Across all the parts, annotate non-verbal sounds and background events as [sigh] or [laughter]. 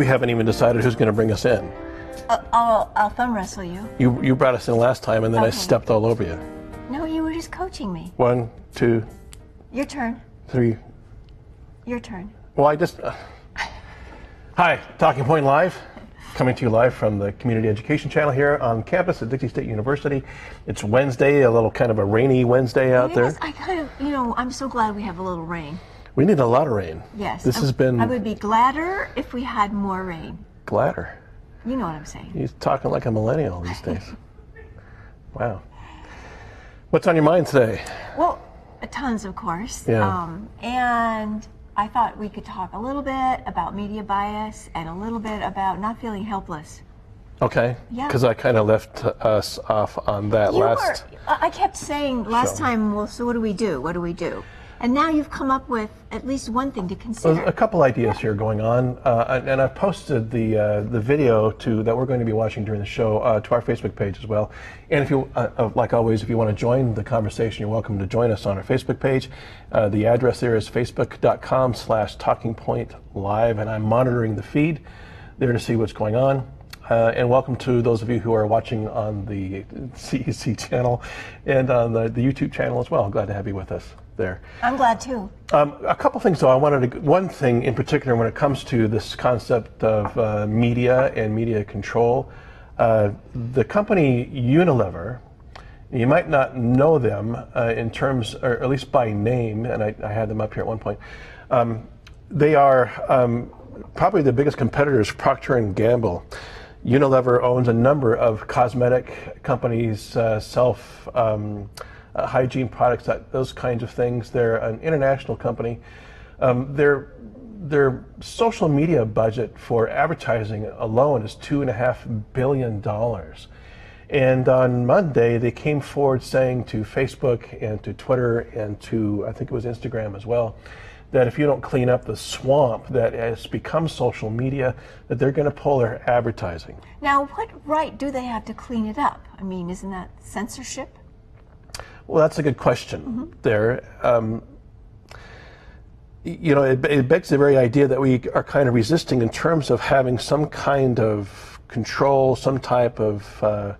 We haven't even decided who's going to bring us in. Uh, I'll, I'll thumb wrestle you. You, you brought us in last time, and then I Okay. stepped all over you. No, you were just coaching me. One, two, Your turn. three. Your turn. Well, I just. Uh, hi, Talking Point Live, coming to you live from the Community Education Channel here on campus at Dixie State University. It's Wednesday, a little kind of a rainy Wednesday out It there. is- I kind of, you know, I'm so glad we have a little rain. We need a lot of rain. Yes. This I- has been I would be gladder if we had more rain. gladder. You know what I'm saying. He's talking like a millennial these days. [laughs] wow. What's on your mind today? Well, tons, of course. Yeah. Um, and I thought we could talk a little bit about media bias and a little bit about not feeling helpless. Okay. Yeah. Because I kind of left us off on that You last. were, I I kept saying last Show. time, well, so what do we do? What do we do? And now you've come up with at least one thing to There's consider. a couple ideas here going on, uh, and- and I've posted the uh, the video to that we're going to be watching during the show uh, to our Facebook page as well. And if you, uh, uh, like always, if you want to join the conversation, you're welcome to join us on our Facebook page. Uh, the address there is facebook.com/slash Talking Point Live, and I'm monitoring the feed there to see what's going on. Uh, and welcome to those of you who are watching on the [laughs] CEC channel and on the, the YouTube channel as well. Glad to have you with us there. I'm glad too. Um, a couple things, though. I wanted to. One thing in particular, when it comes to this concept of uh, media and media control, uh, the company Unilever. You might not know them uh, in terms, or at least by name, and I, I had them up here at one point. Um, they are um, probably the biggest competitors, Procter and Gamble. Unilever owns a number of cosmetic companies, uh, self um, uh, hygiene products, that, those kinds of things. They're an international company. Um, their their social media budget for advertising alone is two and a half billion dollars. And on Monday, they came forward saying to Facebook and to Twitter and to I think it was Instagram as well, that if you don't clean up the swamp that has become social media, that they're going to pull their advertising. Now, what right do they have to clean it up? I mean, isn't that censorship? Well, that's a good question there. Um, you know, it, it begs the very idea that we are kind of resisting in terms of having some kind of control, some type of uh,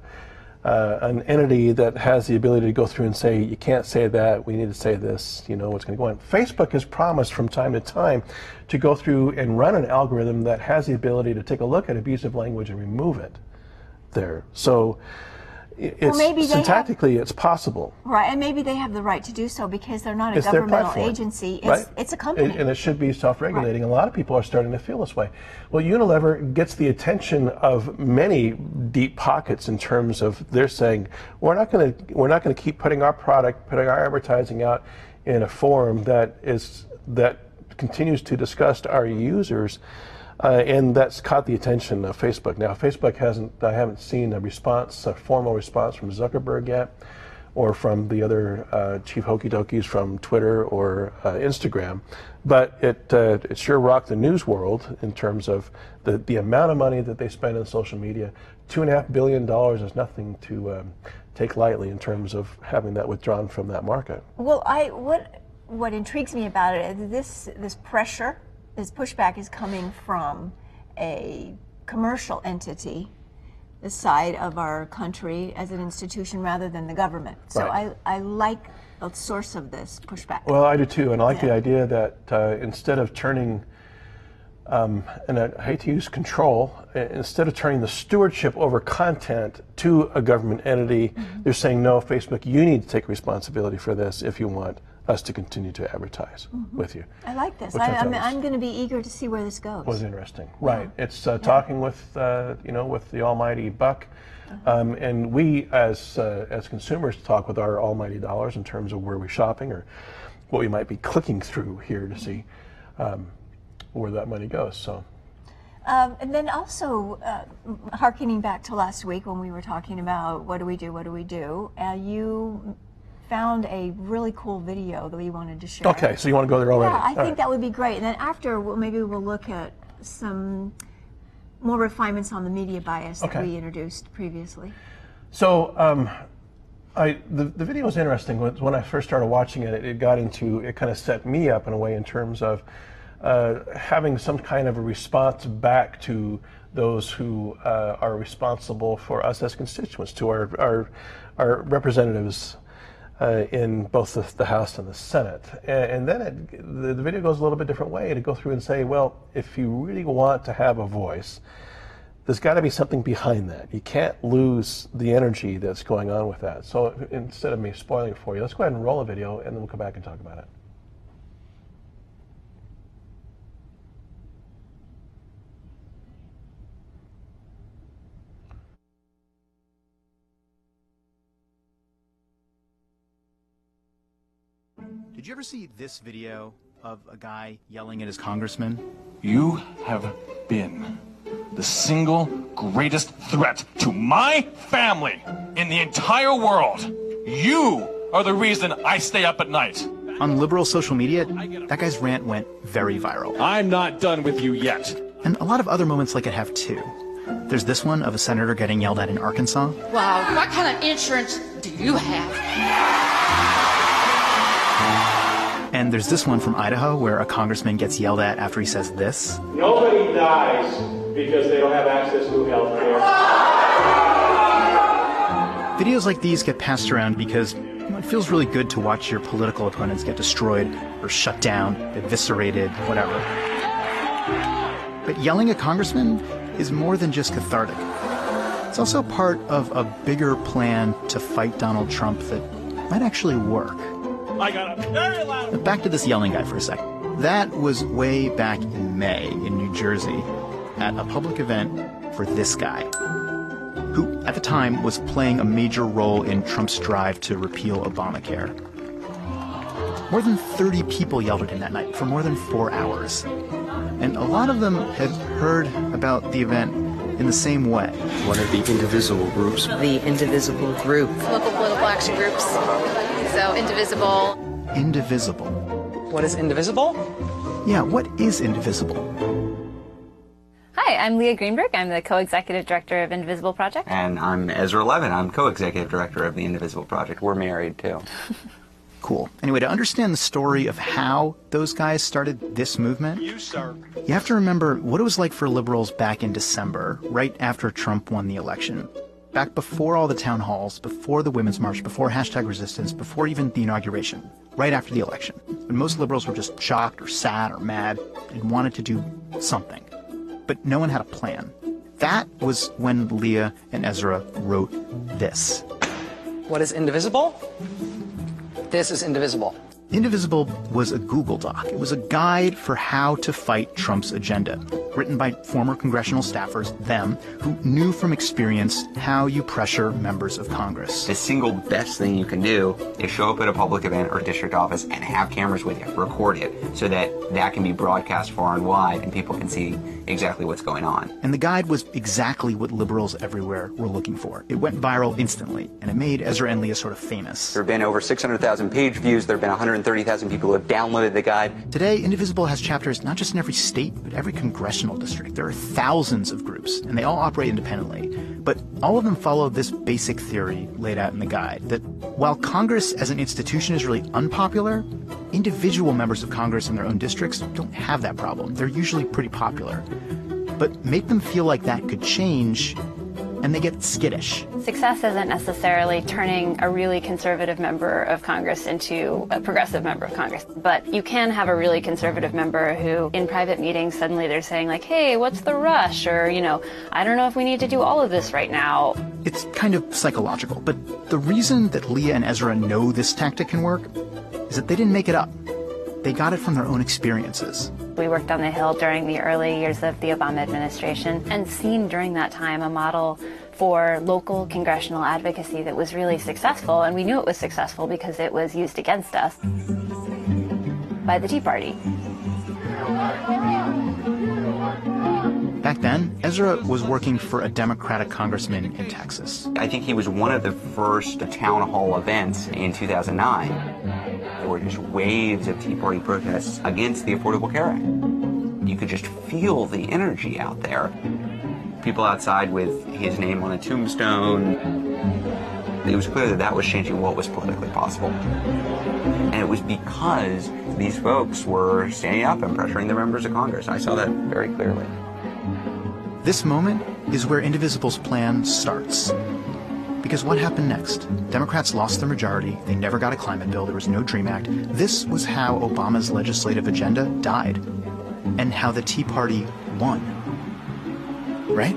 uh, an entity that has the ability to go through and say, you can't say that, we need to say this, you know, what's going to go on. Facebook has promised from time to time to go through and run an algorithm that has the ability to take a look at abusive language and remove it there. So it's maybe they have- syntactically it's possible. Right, and maybe they have the right to do so because they're not a It's governmental platform, agency. It's, right? it's a company. And, and it should be self-regulating. A lot of people are starting to feel this way. Well, Unilever gets the attention of many deep pockets in terms of they're saying we're not going to we're not going to keep putting our product, putting our advertising out in a form that is that continues to disgust our users. Uh, and that's caught the attention of Facebook. Now, Facebook hasn't, I haven't seen a response, a formal response from Zuckerberg yet or from the other uh, chief hokey dokies from Twitter or uh, Instagram. But it, uh, it sure rocked the news world in terms of the, the amount of money that they spend on social media. Two and a half billion dollars is nothing to um, take lightly in terms of having that withdrawn from that market. Well, I what what intrigues me about it is this this pressure, this pushback is coming from a commercial entity, the side of our country as an institution rather than the government. So Right. I, I like the source of this pushback. Well, I do too, and I like the idea that uh, instead of turning, um, and I hate to use control, instead of turning the stewardship over content to a government entity, Mm-hmm. they're saying, no, Facebook, you need to take responsibility for this if you want us to continue to advertise Mm-hmm. with you. I like this. I, thought I'm, I'm going to be eager to see where this goes. was interesting. Right. It's uh, talking with uh, you know with the almighty buck, Uh-huh. um, and we as uh, as consumers talk with our almighty dollars in terms of where we're shopping or what we might be clicking through here to see um, where that money goes. So. Um, and then also, uh, harkening back to last week when we were talking about what do we do, what do we do, uh, you found a really cool video that we wanted to share. Okay, so you want to go there already? Yeah, I All think right. that would be great. And then after, we'll, maybe we'll look at some more refinements on the media bias that we introduced previously. So um, I the, the video was interesting. When, when I first started watching it, it, it got into it kind of set me up in a way in terms of uh, having some kind of a response back to those who uh, are responsible for us as constituents, to our, our, our representatives uh, in both the, the, House and the Senate. And, and then it, the, the, video goes a little bit different way to go through and say, well, if you really want to have a voice, there's got to be something behind that. You can't lose the energy that's going on with that. So instead of me spoiling it for you, let's go ahead and roll a video and then we'll come back and talk about it. Did you ever see this video of a guy yelling at his congressman? You have been the single greatest threat to my family in the entire world. You are the reason I stay up at night. On liberal social media, that guy's rant went very viral. I'm not done with you yet. And a lot of other moments like it have too. There's this one of a senator getting yelled at in Arkansas. Wow, what kind of insurance do you have? And there's this one from Idaho where a congressman gets yelled at after he says this. Nobody dies because they don't have access to health care. Videos like these get passed around because it feels really good to watch your political opponents get destroyed or shut down, eviscerated, whatever. But yelling at congressmen is more than just cathartic. It's also part of a bigger plan to fight Donald Trump that might actually work. I got a very loud. Back to this yelling guy for a second. That was way back in May in New Jersey at a public event for this guy, who at the time was playing a major role in Trump's drive to repeal Obamacare. More than 30 people yelled at him that night for more than four hours. And a lot of them had heard about the event in the same way. One of the indivisible groups. The indivisible group. Local political action groups. So, indivisible. Indivisible. What is indivisible? Yeah, what is indivisible? Hi, I'm Leah Greenberg. I'm the co-executive director of Indivisible Project. And I'm Ezra Levin. I'm co-executive director of the Indivisible Project. We're married too. [laughs] cool. Anyway, to understand the story of how those guys started this movement, you, sir. you have to remember what it was like for liberals back in December, right after Trump won the election back before all the town halls, before the Women's March, before hashtag resistance, before even the inauguration, right after the election, when most liberals were just shocked or sad or mad and wanted to do something. But no one had a plan. That was when Leah and Ezra wrote this. What is indivisible? This is indivisible. Indivisible was a Google Doc. It was a guide for how to fight Trump's agenda, written by former congressional staffers, them, who knew from experience how you pressure members of Congress. The single best thing you can do is show up at a public event or district office and have cameras with you, record it, so that that can be broadcast far and wide and people can see exactly what's going on. And the guide was exactly what liberals everywhere were looking for. It went viral instantly, and it made Ezra Leah sort of famous. There have been over 600,000 page views. There have been 100 130,000 people have downloaded the guide. Today, Indivisible has chapters not just in every state, but every congressional district. There are thousands of groups, and they all operate independently. But all of them follow this basic theory laid out in the guide that while Congress as an institution is really unpopular, individual members of Congress in their own districts don't have that problem. They're usually pretty popular. But make them feel like that could change, and they get skittish. Success isn't necessarily turning a really conservative member of Congress into a progressive member of Congress, but you can have a really conservative member who, in private meetings, suddenly they're saying, like, hey, what's the rush? Or, you know, I don't know if we need to do all of this right now. It's kind of psychological, but the reason that Leah and Ezra know this tactic can work is that they didn't make it up. They got it from their own experiences. We worked on the Hill during the early years of the Obama administration and seen during that time a model for local congressional advocacy that was really successful, and we knew it was successful because it was used against us by the Tea Party. Back then, Ezra was working for a Democratic congressman in Texas. I think he was one of the first town hall events in 2009 were just waves of Tea Party protests against the Affordable Care Act. You could just feel the energy out there. People outside with his name on a tombstone. It was clear that that was changing what was politically possible. And it was because these folks were standing up and pressuring the members of Congress. I saw that very clearly. This moment is where Indivisible's plan starts. Because what happened next? Democrats lost their majority. They never got a climate bill. There was no DREAM Act. This was how Obama's legislative agenda died and how the Tea Party won. Right?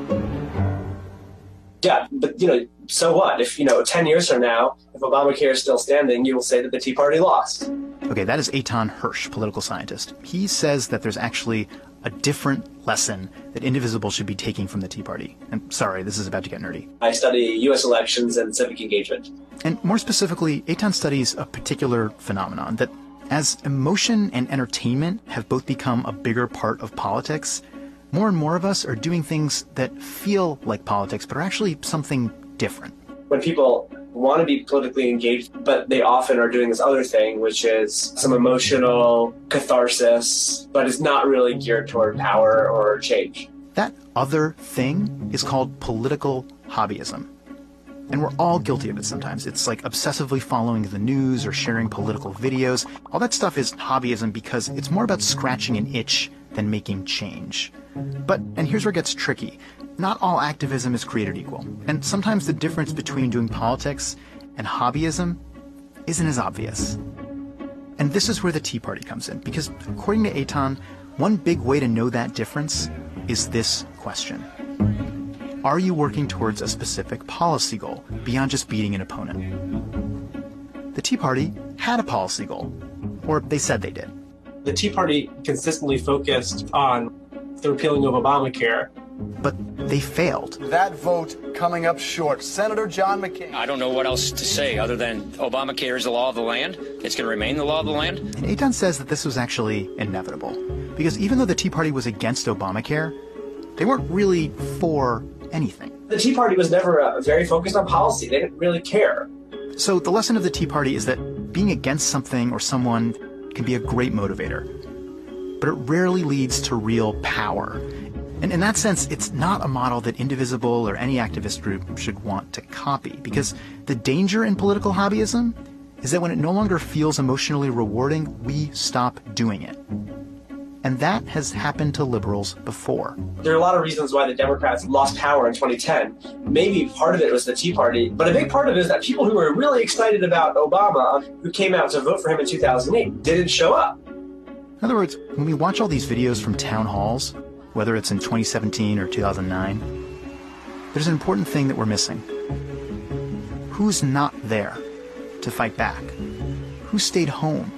Yeah, but you know, so what? If you know, ten years from now, if Obamacare is still standing, you will say that the Tea Party lost. Okay, that is Eitan Hersh, political scientist. He says that there's actually a different lesson that Indivisible should be taking from the Tea Party. And sorry, this is about to get nerdy. I study U.S. elections and civic engagement. And more specifically, Eitan studies a particular phenomenon that as emotion and entertainment have both become a bigger part of politics, more and more of us are doing things that feel like politics, but are actually something different. When people want to be politically engaged, but they often are doing this other thing, which is some emotional catharsis, but is not really geared toward power or change. That other thing is called political hobbyism. And we're all guilty of it sometimes. It's like obsessively following the news or sharing political videos. All that stuff is hobbyism because it's more about scratching an itch than making change. But, and here's where it gets tricky not all activism is created equal. And sometimes the difference between doing politics and hobbyism isn't as obvious. And this is where the Tea Party comes in, because according to Eitan, one big way to know that difference is this question. Are you working towards a specific policy goal beyond just beating an opponent? The Tea Party had a policy goal, or they said they did. The Tea Party consistently focused on the repealing of Obamacare. But they failed. That vote coming up short. Senator John McCain. I don't know what else to say other than Obamacare is the law of the land. It's going to remain the law of the land. And Eitan says that this was actually inevitable. Because even though the Tea Party was against Obamacare, they weren't really for anything. The Tea Party was never uh, very focused on policy. They didn't really care. So the lesson of the Tea Party is that being against something or someone can be a great motivator, but it rarely leads to real power. And in that sense, it's not a model that Indivisible or any activist group should want to copy, because the danger in political hobbyism is that when it no longer feels emotionally rewarding, we stop doing it. And that has happened to liberals before. There are a lot of reasons why the Democrats lost power in 2010. Maybe part of it was the Tea Party, but a big part of it is that people who were really excited about Obama, who came out to vote for him in 2008, didn't show up. In other words, when we watch all these videos from town halls, whether it's in 2017 or 2009, there's an important thing that we're missing. Who's not there to fight back? Who stayed home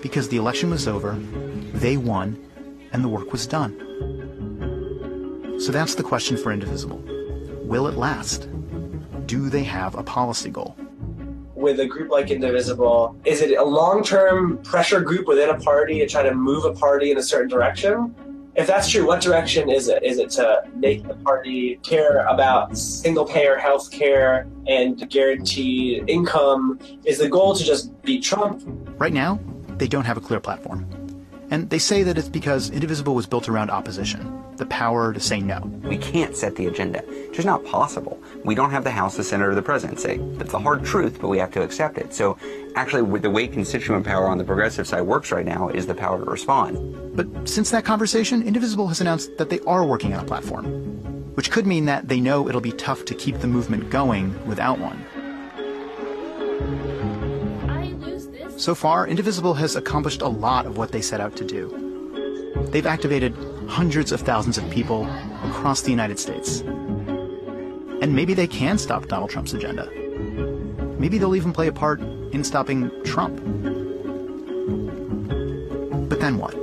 because the election was over, they won, and the work was done? So that's the question for Indivisible. Will it last? Do they have a policy goal? With a group like Indivisible, is it a long term pressure group within a party to try to move a party in a certain direction? If that's true, what direction is it? Is it to make the party care about single payer health care and guaranteed income? Is the goal to just beat Trump? Right now, they don't have a clear platform. And they say that it's because Indivisible was built around opposition, the power to say no. We can't set the agenda. It's just not possible. We don't have the House, the Senate, or the President say. That's the hard truth, but we have to accept it. So actually, the way constituent power on the progressive side works right now is the power to respond. But since that conversation, Indivisible has announced that they are working on a platform, which could mean that they know it'll be tough to keep the movement going without one. So far, Indivisible has accomplished a lot of what they set out to do. They've activated hundreds of thousands of people across the United States. And maybe they can stop Donald Trump's agenda. Maybe they'll even play a part in stopping Trump. But then what?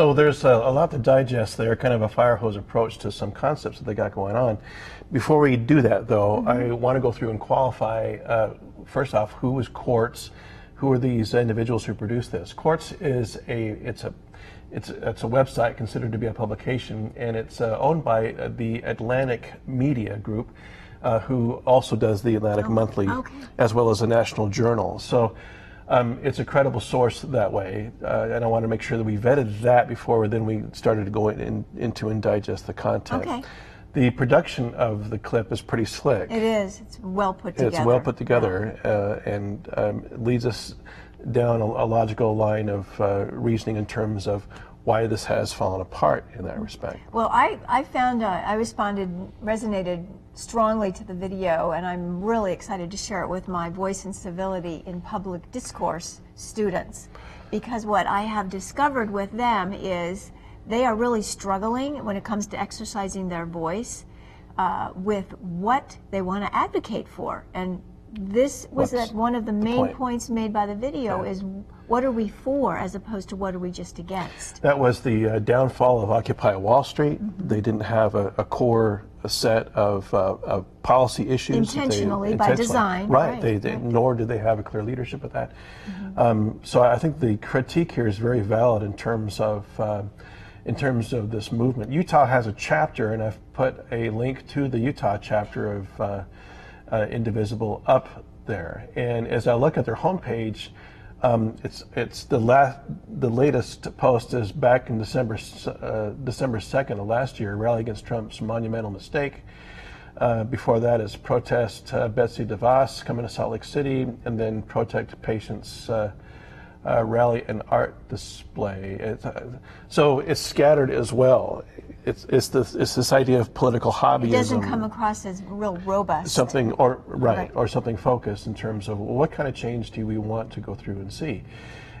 So there's a, a, lot to digest there, kind of a fire hose approach to some concepts that they got going on. Before we do that, though, mm-hmm. I want to go through and qualify, uh, first off, who is Quartz? Who are these individuals who produce this? Quartz is a, it's a, it's, it's a website considered to be a publication, and it's uh, owned by uh, the Atlantic Media Group, uh, who also does the Atlantic oh, Monthly, okay. as well as the National Journal. So um, it's a credible source that way, uh, and I want to make sure that we vetted that before then we started to go in, into and digest the content. Okay. The production of the clip is pretty slick. It is. It's well put together. It's well put together uh, and um, leads us down a, a logical line of uh, reasoning in terms of why this has fallen apart in that respect. Well, I, I found uh, I responded, resonated strongly to the video, and I'm really excited to share it with my Voice and Civility in Public Discourse students. Because what I have discovered with them is they are really struggling when it comes to exercising their voice uh, with what they want to advocate for. And this was What's that one of the main point? points made by the video Yeah. is what are we for as opposed to what are we just against. That was the uh, downfall of Occupy Wall Street. Mm-hmm. They didn't have a, a core set of, uh, of policy issues. that they- Intentionally, by design, Right. right, They, they, Nor did they have a clear leadership of that. Um, so I think the critique here is very valid in terms of uh, in terms of this movement. Utah has a chapter, and I've put a link to the Utah chapter of uh, Indivisible up there. And as I look at their homepage, um, it's it's the last the latest post is back in December uh, December second of last year, rally against Trump's monumental mistake. Uh, before that is protest uh, Betsy DeVos coming to Salt Lake City, and then protect patients uh, uh, rally and art display. It's, uh, so it's scattered as well. It's it's this it's this idea of political hobbyism It doesn't come across as real robust. something or right, Right. or something focused in terms of what kind of change do we want to go through and see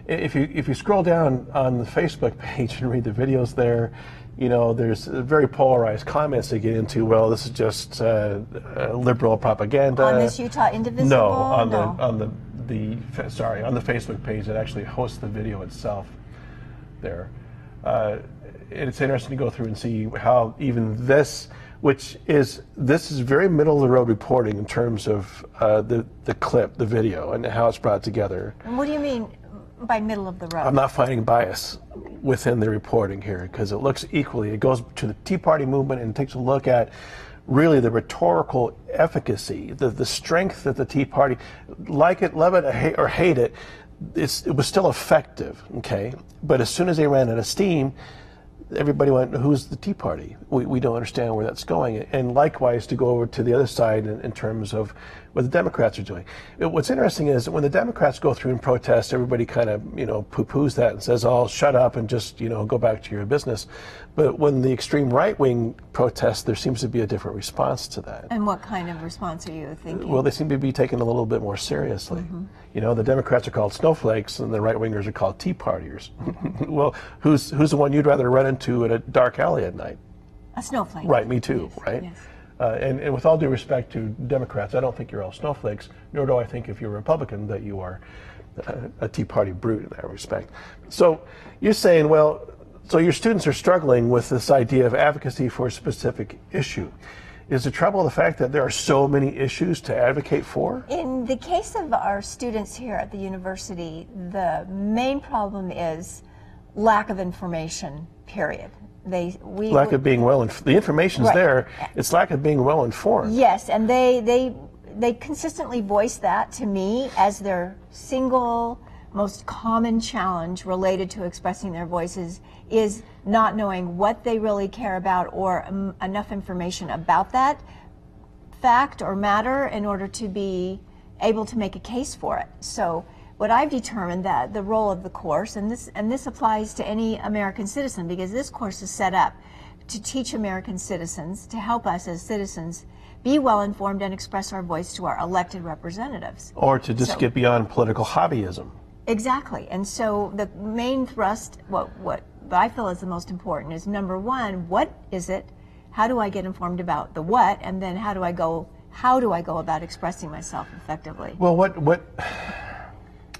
if you if you scroll down on the facebook [laughs] page and read the videos there you know there's very polarized comments they get into well this is just uh, uh, liberal propaganda On this Utah Indivisible? no on No. the on the the sorry on the facebook page that actually hosts the video itself there. Uh, it's interesting to go through and see how even this, which is this is very middle of the road reporting in terms of uh, the the clip, the video, and how it's brought together. And what do you mean by middle of the road? I'm not finding bias within the reporting here because it looks equally. It goes to the Tea Party movement and takes a look at really the rhetorical efficacy, the, the strength that the Tea Party, like it, love it, or hate, or hate it, it's, it was still effective, okay? But as soon as they ran out of steam, everybody went, who's the Tea Party? We, we don't understand where that's going. And likewise, to go over to the other side in, in terms of what the Democrats are doing. What's interesting is when the Democrats go through and protest, everybody kind of, you know, poo-poos that and says, oh, shut up and just, you know, go back to your business. But when the extreme right-wing protests, there seems to be a different response to that. And what kind of response are you thinking? Well, they seem to be taken a little bit more seriously. Mm-hmm. You know, the Democrats are called snowflakes, and the right wingers are called tea partiers. [laughs] well, who's who's the one you'd rather run into at a dark alley at night? a snowflake. Right, me too. right. yes. Uh, and, and with all due respect to Democrats, I don't think you're all snowflakes. Nor do I think if you're a Republican that you are uh, a Tea Party brute in that respect. So you're saying, well, so your students are struggling with this idea of advocacy for a specific issue. Is the trouble the fact that there are so many issues to advocate for? In the case of our students here at the university, the main problem is lack of information, period. They, we, Lack of being well, inf- the information's Right. there. It's lack of being well informed. Yes, and they, they, they consistently voice that to me as their single most common challenge related to expressing their voices is not knowing what they really care about or um, enough information about that fact or matter in order to be able to make a case for it. So what I've determined that the role of the course, and this and this applies to any American citizen because this course is set up to teach American citizens to help us as citizens be well informed and express our voice to our elected representatives. Or to just So- get beyond political hobbyism. Exactly. And so the main thrust, what, what I feel is the most important, is number one, what is it? How do I get informed about the what? And then how do I go? How do I go about expressing myself effectively? Well, what what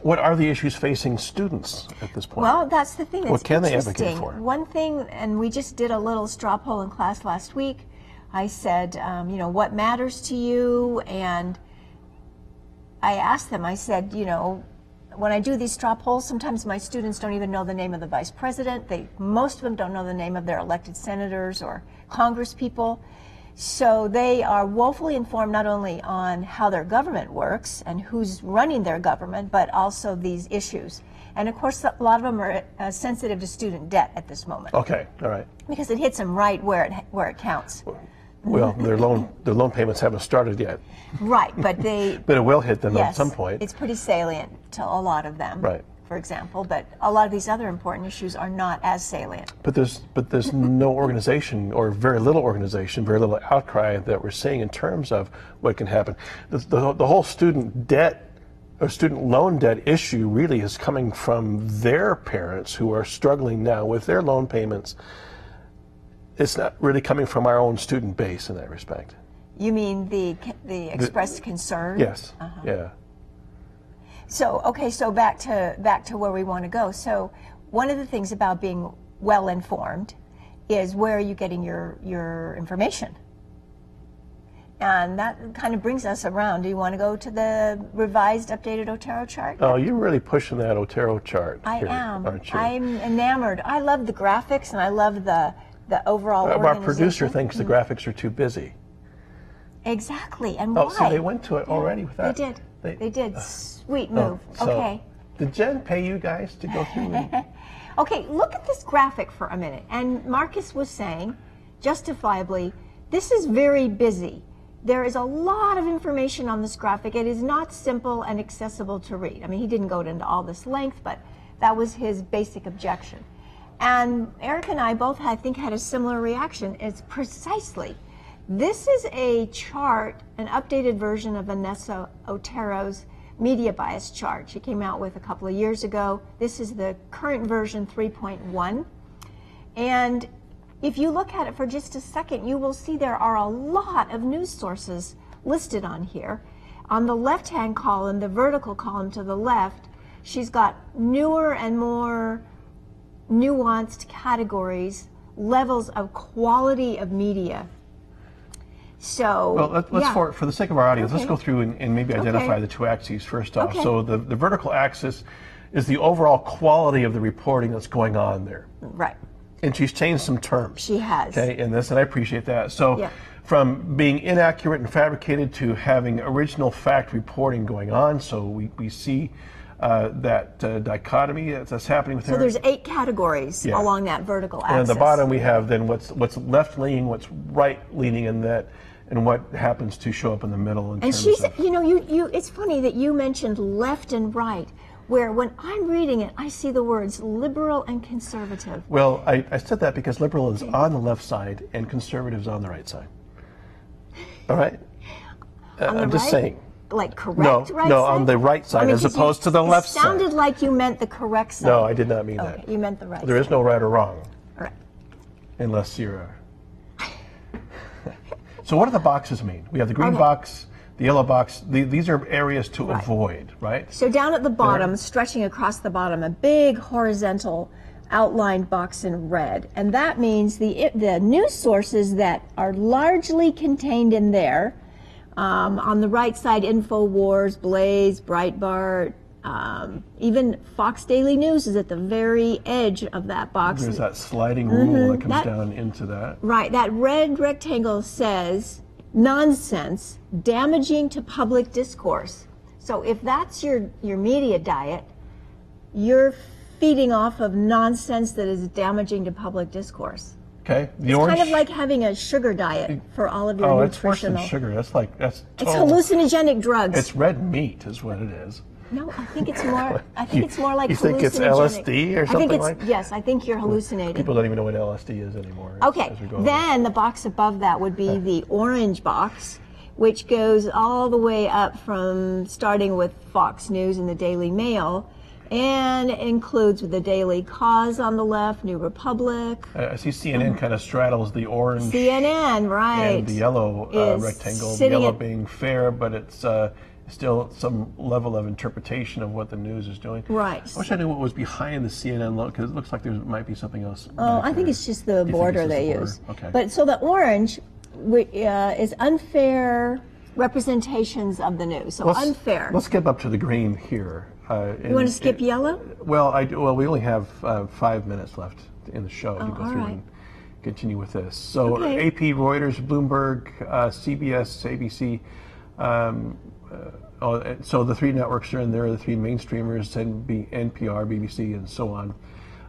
what are the issues facing students at this point? Well, that's the thing. That's What can they advocate for? One thing, and we just did a little straw poll in class last week. I said, um, you know, what matters to you? And I asked them. I said, you know, when I do these straw polls, sometimes my students don't even know the name of the vice president. They most of them don't know the name of their elected senators or Congress people. So they are woefully informed not only on how their government works and who's running their government, but also these issues. And of course, a lot of them are uh, sensitive to student debt at this moment Okay, all right. because it hits them right where it where it counts. Well, their loan their loan payments haven't started yet, Right, but they [laughs] but it will hit them yes, at some point. It's pretty salient to a lot of them. Right. For example, but a lot of these other important issues are not as salient. But there's but there's no organization or very little organization, very little outcry that we're seeing in terms of what can happen. The, the, the whole student debt or student loan debt issue really is coming from their parents who are struggling now with their loan payments. It's not really coming from our own student base in that respect. You mean the the expressed concern? Yes. Uh-huh. Yeah. So okay, so back to back to where we want to go. So one of the things about being well informed is where are you getting your your information? And that kind of brings us around. Do you want to go to the revised, updated Otero chart? Oh, you're really pushing that Otero chart. I here, am. Aren't you? I'm enamored. I love the graphics and I love the the overall Uh, Our producer thinks the Mm. graphics are too busy. Exactly. And Oh, why? so they went to it already with that? They did. They- They, did. Sweet Oh, move. so okay. Did Jen pay you guys to go through? and- [laughs] Okay, look at this graphic for a minute. And Marcus was saying, justifiably, this is very busy. There is a lot of information on this graphic. It is not simple and accessible to read. I mean, he didn't go into all this length, but that was his basic objection. And Eric and I both, I think, had a similar reaction. It's precisely this is a chart, an updated version of Vanessa Otero's media bias chart. She came out with a couple of years ago. This is the current version 3.1. And if you look at it for just a second, you will see there are a lot of news sources listed on here. On the left hand column, the vertical column to the left, she's got newer and more nuanced categories, levels of quality of media. So, Well, let, let's yeah. for for the sake of our audience, let's go through and, and maybe identify Okay. the two axes first off. Okay. So the, the vertical axis is the overall quality of the reporting that's going on there. right. And she's changed some terms. She has. Okay, in this, and I appreciate that. So, Yeah. from being inaccurate and fabricated to having original fact reporting going on, so we, we see uh, that uh, dichotomy that's, happening with So her. there's eight categories Yeah. along that vertical And at the bottom, we have then what's what's left leaning, what's right leaning, and that, and what happens to show up in the middle And she's, of. you know, you, you, it's funny that you mentioned left and right, where when I'm reading it, I see the words liberal and conservative. Well, I, I said that because liberal is on the left side and conservatives on the right side. All right? Uh, On the I'm just right? saying. Like correct No, right no, side? on the right side mean, as 'cause you- opposed to the left side. sounded like you meant the correct side. No, I did not mean Okay, that. you meant the right There is no right or wrong, All right. unless you're a. so, what do the boxes mean? We have the green Okay. box, the yellow box. The, these are areas to Right. avoid, right? So down at the bottom, stretching across the bottom, a big horizontal outlined box in red, and that means the the news sources that are largely contained in there. Um, on the right side, Infowars, Blaze, Breitbart, um, even Fox Daily News is at the very edge of that box. There's that sliding rule Mhm, that comes that- down into that. Right, that red rectangle says nonsense, damaging to public discourse. So if that's your, your media diet, you're feeding off of nonsense that is damaging to public discourse. Okay, the It's orange. kind of like having a sugar diet for all of your oh, it's worse nutritional. than sugar. That's like that's. It's hallucinogenic drugs. It's red meat, is what it is. No, I think it's more. I think You- it's more like you think it's. LSD or I think something it's like- yes. I think you're hallucinating. People don't even know what LSD is anymore. Okay, as we go along. then the box above that would be the orange box, which goes all the way up from starting with Fox News and the Daily Mail, and includes the Daily Kos on the left, New Republic, I I see CNN kind of straddles the orange CNN, right? and the yellow uh, rectangle. The yellow being fair, but it's uh, still some level of interpretation of what the news is doing. Right. I wish I knew what was behind the CNN logo because it looks like there might be something else. Oh, I think it's just the border they the border? use. Okay. But so the orange uh, is unfair representations of the news. So let's, unfair. Let's skip up to the green here. Uh, you want to skip yellow? Well, I do, well we only have uh, five minutes left in the show to Oh, go through right. and, continue with this. So Okay. AP, Reuters, Bloomberg, uh, CBS, ABC. Um, oh, so the three networks are in there. The three mainstreamers, NB, NPR, BBC, and so on.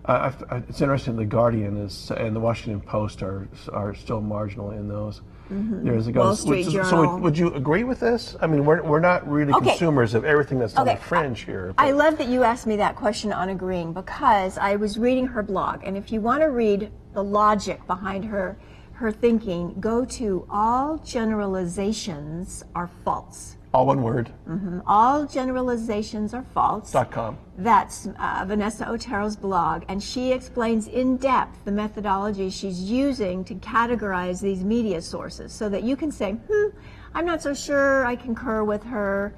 Uh, I, I, it's interesting. The Guardian is and the Washington Post are are still marginal in those. Mhm. There's a Wall. Street so Journal. would, would you agree with this? I mean, we're, we're not really Okay. consumers of everything that's on Okay. the fringe here. I love that you asked me that question on agreeing because I was reading her blog, and if you want to read the logic behind her her thinking, go to all generalizations are false. All one word. hmm All generalizations are false. Dot com. That's uh, Vanessa Otero's blog, and she explains in depth the methodology she's using to categorize these media sources so that you can say, hmm, I'm not so sure I concur with her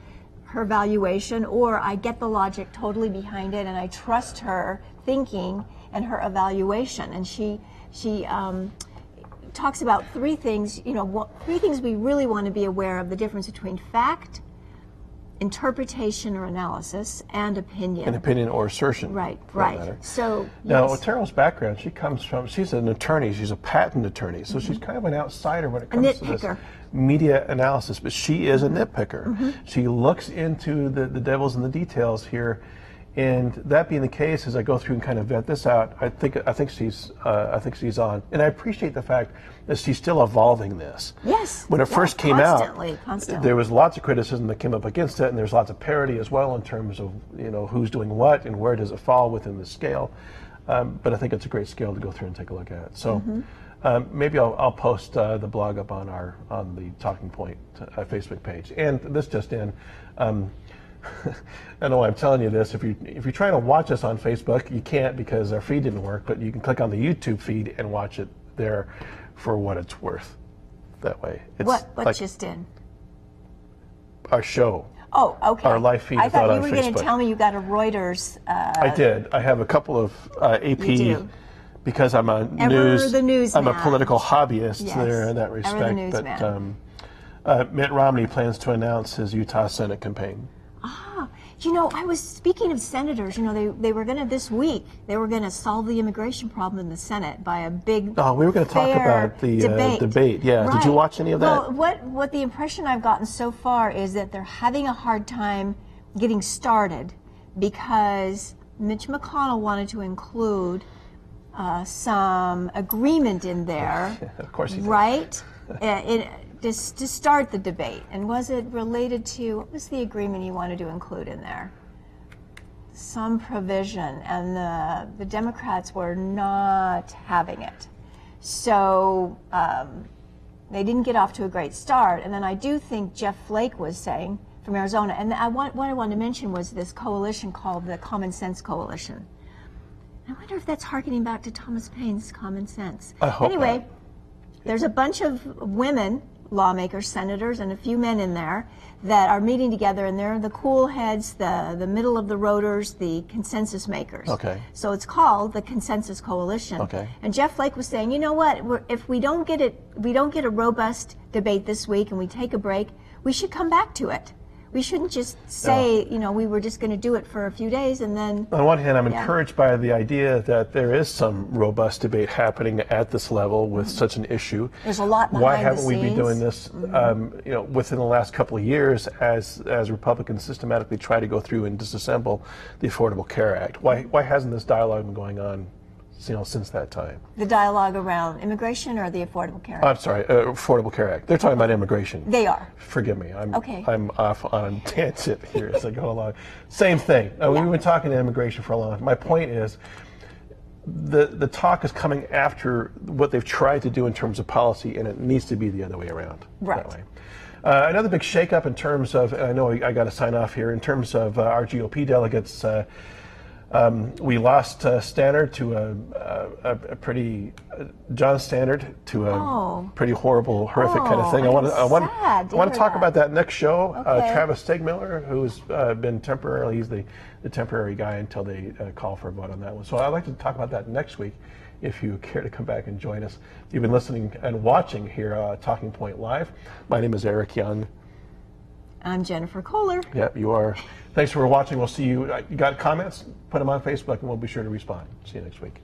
her valuation, or I get the logic totally behind it, and I trust her thinking and her evaluation. And she she um, talks about three things. You know, what, three things we really want to be aware of: the difference between fact, interpretation or analysis, and opinion. An opinion or assertion. Right, right. matter. So Now, yes. Otero's background, she comes from, she's an attorney, she's a patent attorney, so she's kind of an outsider when it Mm-hmm. Comes to this media analysis, but she is a nitpicker. Mhm. She looks into the, the devils and the details here. And that being the case, as I go through and kind of vet this out, I think I think she's uh, I think she's on, and I appreciate the fact that she's still evolving this. Yes. When it Yeah, first came constantly, out, constantly. there was lots of criticism that came up against it, and there's lots of parity as well in terms of you know who's doing what and where does it fall within the scale. Um, but I think it's a great scale to go through and take a look at. So Mhm. um, maybe I'll, I'll post uh, the blog up on our on the Talking Point uh, Facebook page. And this just in. Um, [laughs] I know why I'm telling you this. If you if you're trying to watch us on Facebook, you can't because our feed didn't work. But you can click on the YouTube feed and watch it there for what it's worth. That way, it's what what like just in? our show. Oh, okay. Our live feed I thought you were going to tell me you got a Reuters. Uh, I did. I have a couple of uh, AP because I'm a Ever news. the I'm a political hobbyist Yes. there in that Ever the respect. newsman. but um, uh, Mitt Romney plans to announce his Utah Senate campaign. You know, I was speaking of senators. You know, they they were going to this week. They were going to solve the immigration problem in the Senate by a big. Oh, we were going to talk about the debate. Uh, debate. Yeah. Did you watch any of that? Well, what what the impression I've gotten so far is that they're having a hard time getting started because Mitch McConnell wanted to include uh, some agreement in there, [laughs] of course he did. right? [laughs] uh, in, just to start the debate. And was it related to what was the agreement you wanted to include in there? Some provision, and the the Democrats were not having it. So um, they didn't get off to a great start. And then I do think Jeff Flake was saying from Arizona, and I want, what I wanted to mention was this coalition called the Common Sense Coalition. I wonder if that's harkening back to Thomas Paine's Common Sense. Anyway, not. there's a bunch of women, lawmakers, senators, and a few men in there that are meeting together, and they're the cool heads, the the middle of the rotors, the consensus makers. Okay. So it's called the Consensus Coalition. Okay. And Jeff Flake was saying, you know what? We're, if we don't get it, we don't get a robust debate this week, and we take a break, we should come back to it. We shouldn't just say, you know, we were just going to do it for a few days and then. On one hand, I'm Yeah. encouraged by the idea that there is some robust debate happening at this level with such an issue. There's a lot Why haven't we been doing this, um, you know, within the last couple of years as as Republicans systematically try to go through and disassemble the Affordable Care Act? Why why hasn't this dialogue been going on, you know, since that time? The dialogue around immigration or the Affordable Care Act? I'm sorry, uh, Affordable Care Act. They're talking about immigration. They are. Forgive me. I'm Okay. I'm off on a [laughs] tangent here as I go along. Same thing. Uh, We've been talking to immigration for a long time. My point is the the talk is coming after what they've tried to do in terms of policy, and it needs to be the other way around. Right. Way. Uh, another big shakeup in terms of, and I know I, I got to sign off here, in terms of uh, our GOP delegates. Uh, um, we lost uh, Stanard to a, a, a pretty, uh, Jon Stanard to a Oh. pretty horrible, horrific kind of Oh, thing. I want to, I'm want, to I want to talk that. about that next show. Uh, Travis Seegmiller, who's uh, been temporarily, he's the, the temporary guy until they uh, call for a vote on that one. So I'd like to talk about that next week if you care to come back and join us. You've been listening and watching here, uh, Talking Point Live. My name is Eric Young. I'm Jennifer Kohler. Yep, you are. Thanks for watching. We'll see you. You got comments? Put them on Facebook and we'll be sure to respond. See you next week.